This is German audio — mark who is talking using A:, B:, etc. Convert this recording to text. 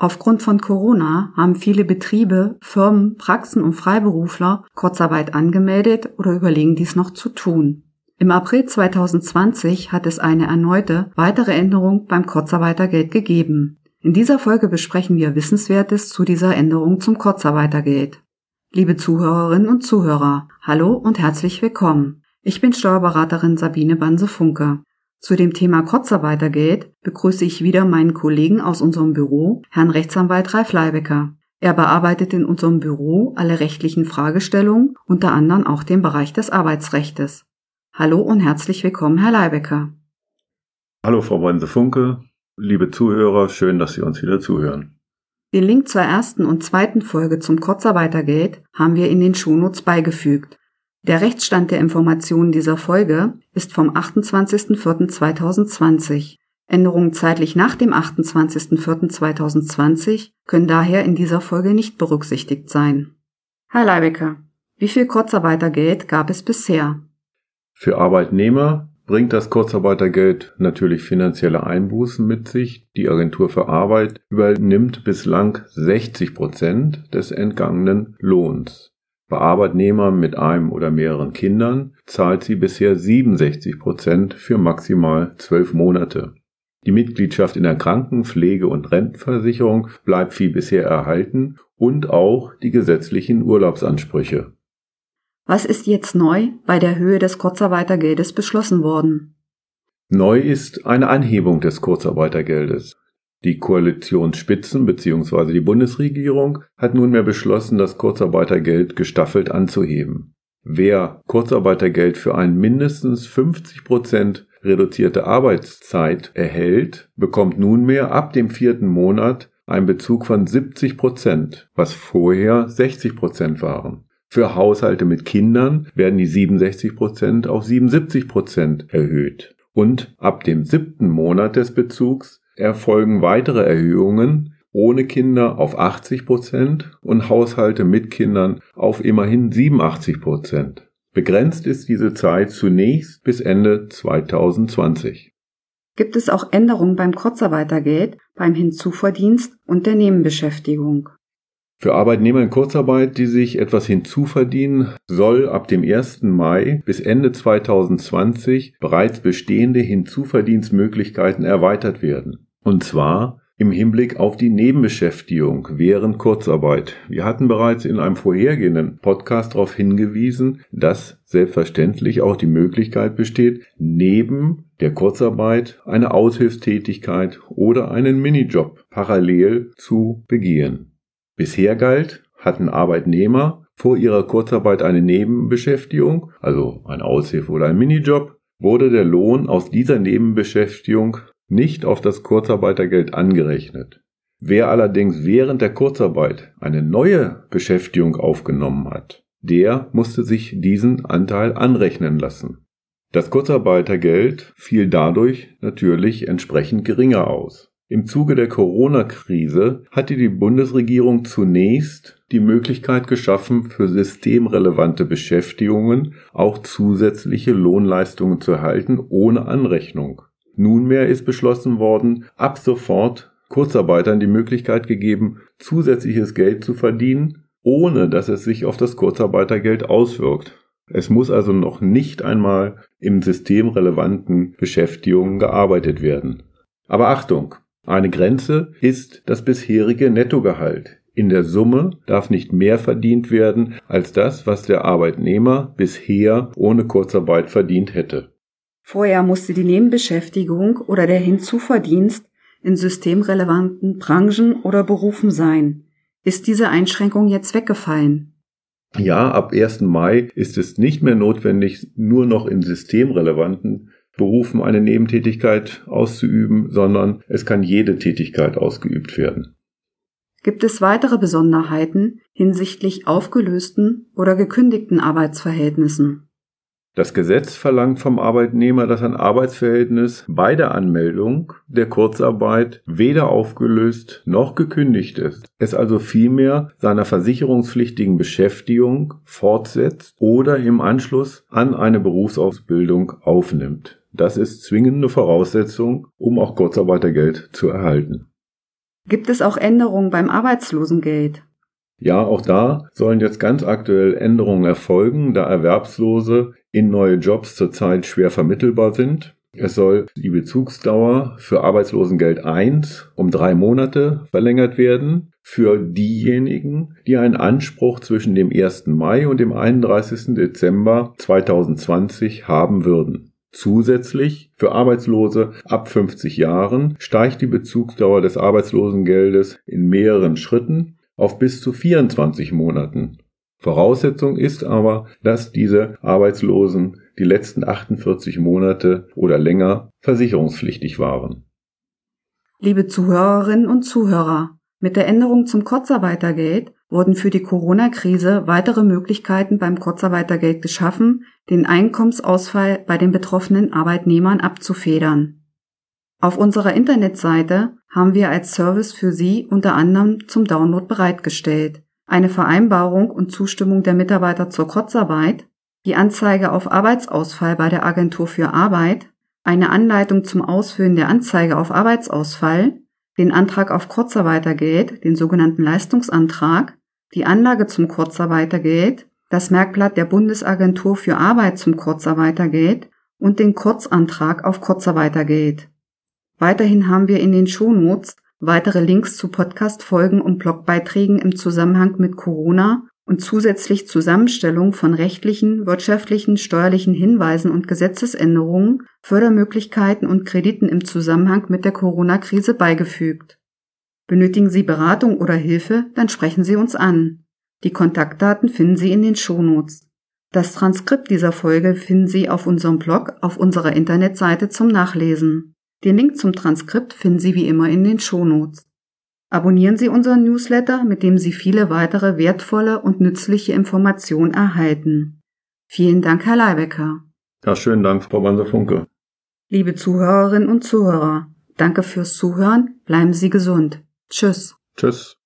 A: Aufgrund von Corona haben viele Betriebe, Firmen, Praxen und Freiberufler Kurzarbeit angemeldet oder überlegen dies noch zu tun. Im April 2020 hat es eine erneute weitere Änderung beim Kurzarbeitergeld gegeben. In dieser Folge besprechen wir Wissenswertes zu dieser Änderung zum Kurzarbeitergeld. Liebe Zuhörerinnen und Zuhörer, hallo und herzlich willkommen. Ich bin Steuerberaterin Sabine Banse-Funke. Zu dem Thema Kurzarbeitergeld begrüße ich wieder meinen Kollegen aus unserem Büro, Herrn Rechtsanwalt Ralf Leibecker. Er bearbeitet in unserem Büro alle rechtlichen Fragestellungen, unter anderem auch den Bereich des Arbeitsrechtes. Hallo und herzlich willkommen, Herr Leibecker.
B: Hallo, Frau Banse-Funke. Liebe Zuhörer, schön, dass Sie uns wieder zuhören.
A: Den Link zur ersten und zweiten Folge zum Kurzarbeitergeld haben wir in den Shownotes beigefügt. Der Rechtsstand der Informationen dieser Folge ist vom 28.04.2020. Änderungen zeitlich nach dem 28.04.2020 können daher in dieser Folge nicht berücksichtigt sein. Herr Leibecker, wie viel Kurzarbeitergeld gab es bisher?
B: Für Arbeitnehmer bringt das Kurzarbeitergeld natürlich finanzielle Einbußen mit sich. Die Agentur für Arbeit übernimmt bislang 60 Prozent des entgangenen Lohns. Bei Arbeitnehmern mit einem oder mehreren Kindern zahlt sie bisher 67 Prozent für maximal zwölf Monate. Die Mitgliedschaft in der Kranken-, Pflege- und Rentenversicherung bleibt wie bisher erhalten und auch die gesetzlichen Urlaubsansprüche.
A: Was ist jetzt neu bei der Höhe des Kurzarbeitergeldes beschlossen worden?
B: Neu ist eine Anhebung des Kurzarbeitergeldes. Die Koalitionsspitzen bzw. die Bundesregierung hat nunmehr beschlossen, das Kurzarbeitergeld gestaffelt anzuheben. Wer Kurzarbeitergeld für ein mindestens 50 Prozent reduzierte Arbeitszeit erhält, bekommt nunmehr ab dem vierten Monat einen Bezug von 70 Prozent, was vorher 60 Prozent waren. Für Haushalte mit Kindern werden die 67 Prozent auf 77 Prozent erhöht. Und ab dem siebten Monat des Bezugs erfolgen weitere Erhöhungen ohne Kinder auf 80 Prozent und Haushalte mit Kindern auf immerhin 87 Prozent. Begrenzt ist diese Zeit zunächst bis Ende 2020.
A: Gibt es auch Änderungen beim Kurzarbeitergeld, beim Hinzuverdienst und der Nebenbeschäftigung?
B: Für Arbeitnehmer in Kurzarbeit, die sich etwas hinzuverdienen, soll ab dem 1. Mai bis Ende 2020 bereits bestehende Hinzuverdienstmöglichkeiten erweitert werden. Und zwar im Hinblick auf die Nebenbeschäftigung während Kurzarbeit. Wir hatten bereits in einem vorhergehenden Podcast darauf hingewiesen, dass selbstverständlich auch die Möglichkeit besteht, neben der Kurzarbeit eine Aushilfstätigkeit oder einen Minijob parallel zu begehen. Bisher galt, hatten Arbeitnehmer vor ihrer Kurzarbeit eine Nebenbeschäftigung, also eine Aushilfe oder ein Minijob, wurde der Lohn aus dieser Nebenbeschäftigung nicht auf das Kurzarbeitergeld angerechnet. Wer allerdings während der Kurzarbeit eine neue Beschäftigung aufgenommen hat, der musste sich diesen Anteil anrechnen lassen. Das Kurzarbeitergeld fiel dadurch natürlich entsprechend geringer aus. Im Zuge der Corona-Krise hatte die Bundesregierung zunächst die Möglichkeit geschaffen, für systemrelevante Beschäftigungen auch zusätzliche Lohnleistungen zu erhalten ohne Anrechnung. Nunmehr ist beschlossen worden, ab sofort Kurzarbeitern die Möglichkeit gegeben, zusätzliches Geld zu verdienen, ohne dass es sich auf das Kurzarbeitergeld auswirkt. Es muss also noch nicht einmal im systemrelevanten Beschäftigungen gearbeitet werden. Aber Achtung, eine Grenze ist das bisherige Nettogehalt. In der Summe darf nicht mehr verdient werden als das, was der Arbeitnehmer bisher ohne Kurzarbeit verdient hätte.
A: Vorher musste die Nebenbeschäftigung oder der Hinzuverdienst in systemrelevanten Branchen oder Berufen sein. Ist diese Einschränkung jetzt weggefallen?
B: Ja, ab 1. Mai ist es nicht mehr notwendig, nur noch in systemrelevanten Berufen eine Nebentätigkeit auszuüben, sondern es kann jede Tätigkeit ausgeübt werden.
A: Gibt es weitere Besonderheiten hinsichtlich aufgelösten oder gekündigten Arbeitsverhältnissen?
B: Das Gesetz verlangt vom Arbeitnehmer, dass ein Arbeitsverhältnis bei der Anmeldung der Kurzarbeit weder aufgelöst noch gekündigt ist, es also vielmehr seiner versicherungspflichtigen Beschäftigung fortsetzt oder im Anschluss an eine Berufsausbildung aufnimmt. Das ist zwingende Voraussetzung, um auch Kurzarbeitergeld zu erhalten.
A: Gibt es auch Änderungen beim Arbeitslosengeld?
B: Ja, auch da sollen jetzt ganz aktuell Änderungen erfolgen, da Erwerbslose in neue Jobs zurzeit schwer vermittelbar sind. Es soll die Bezugsdauer für Arbeitslosengeld 1 um drei Monate verlängert werden für diejenigen, die einen Anspruch zwischen dem 1. Mai und dem 31. Dezember 2020 haben würden. Zusätzlich für Arbeitslose ab 50 Jahren steigt die Bezugsdauer des Arbeitslosengeldes in mehreren Schritten auf bis zu 24 Monaten. Voraussetzung ist aber, dass diese Arbeitslosen die letzten 48 Monate oder länger versicherungspflichtig waren.
A: Liebe Zuhörerinnen und Zuhörer, mit der Änderung zum Kurzarbeitergeld wurden für die Corona-Krise weitere Möglichkeiten beim Kurzarbeitergeld geschaffen, den Einkommensausfall bei den betroffenen Arbeitnehmern abzufedern. Auf unserer Internetseite haben wir als Service für Sie unter anderem zum Download bereitgestellt eine Vereinbarung und Zustimmung der Mitarbeiter zur Kurzarbeit, die Anzeige auf Arbeitsausfall bei der Agentur für Arbeit, eine Anleitung zum Ausfüllen der Anzeige auf Arbeitsausfall, den Antrag auf Kurzarbeitergeld, den sogenannten Leistungsantrag, die Anlage zum Kurzarbeitergeld, das Merkblatt der Bundesagentur für Arbeit zum Kurzarbeitergeld und den Kurzantrag auf Kurzarbeitergeld. Weiterhin haben wir in den Shownotes weitere Links zu Podcast-Folgen und Blogbeiträgen im Zusammenhang mit Corona und zusätzlich Zusammenstellung von rechtlichen, wirtschaftlichen, steuerlichen Hinweisen und Gesetzesänderungen, Fördermöglichkeiten und Krediten im Zusammenhang mit der Corona-Krise beigefügt. Benötigen Sie Beratung oder Hilfe, dann sprechen Sie uns an. Die Kontaktdaten finden Sie in den Shownotes. Das Transkript dieser Folge finden Sie auf unserem Blog auf unserer Internetseite zum Nachlesen. Den Link zum Transkript finden Sie wie immer in den Shownotes. Abonnieren Sie unseren Newsletter, mit dem Sie viele weitere wertvolle und nützliche Informationen erhalten. Vielen Dank, Herr Leibecker.
B: Ja, schönen Dank, Frau Banse-Funke.
A: Liebe Zuhörerinnen und Zuhörer, danke fürs Zuhören, bleiben Sie gesund. Tschüss.
B: Tschüss.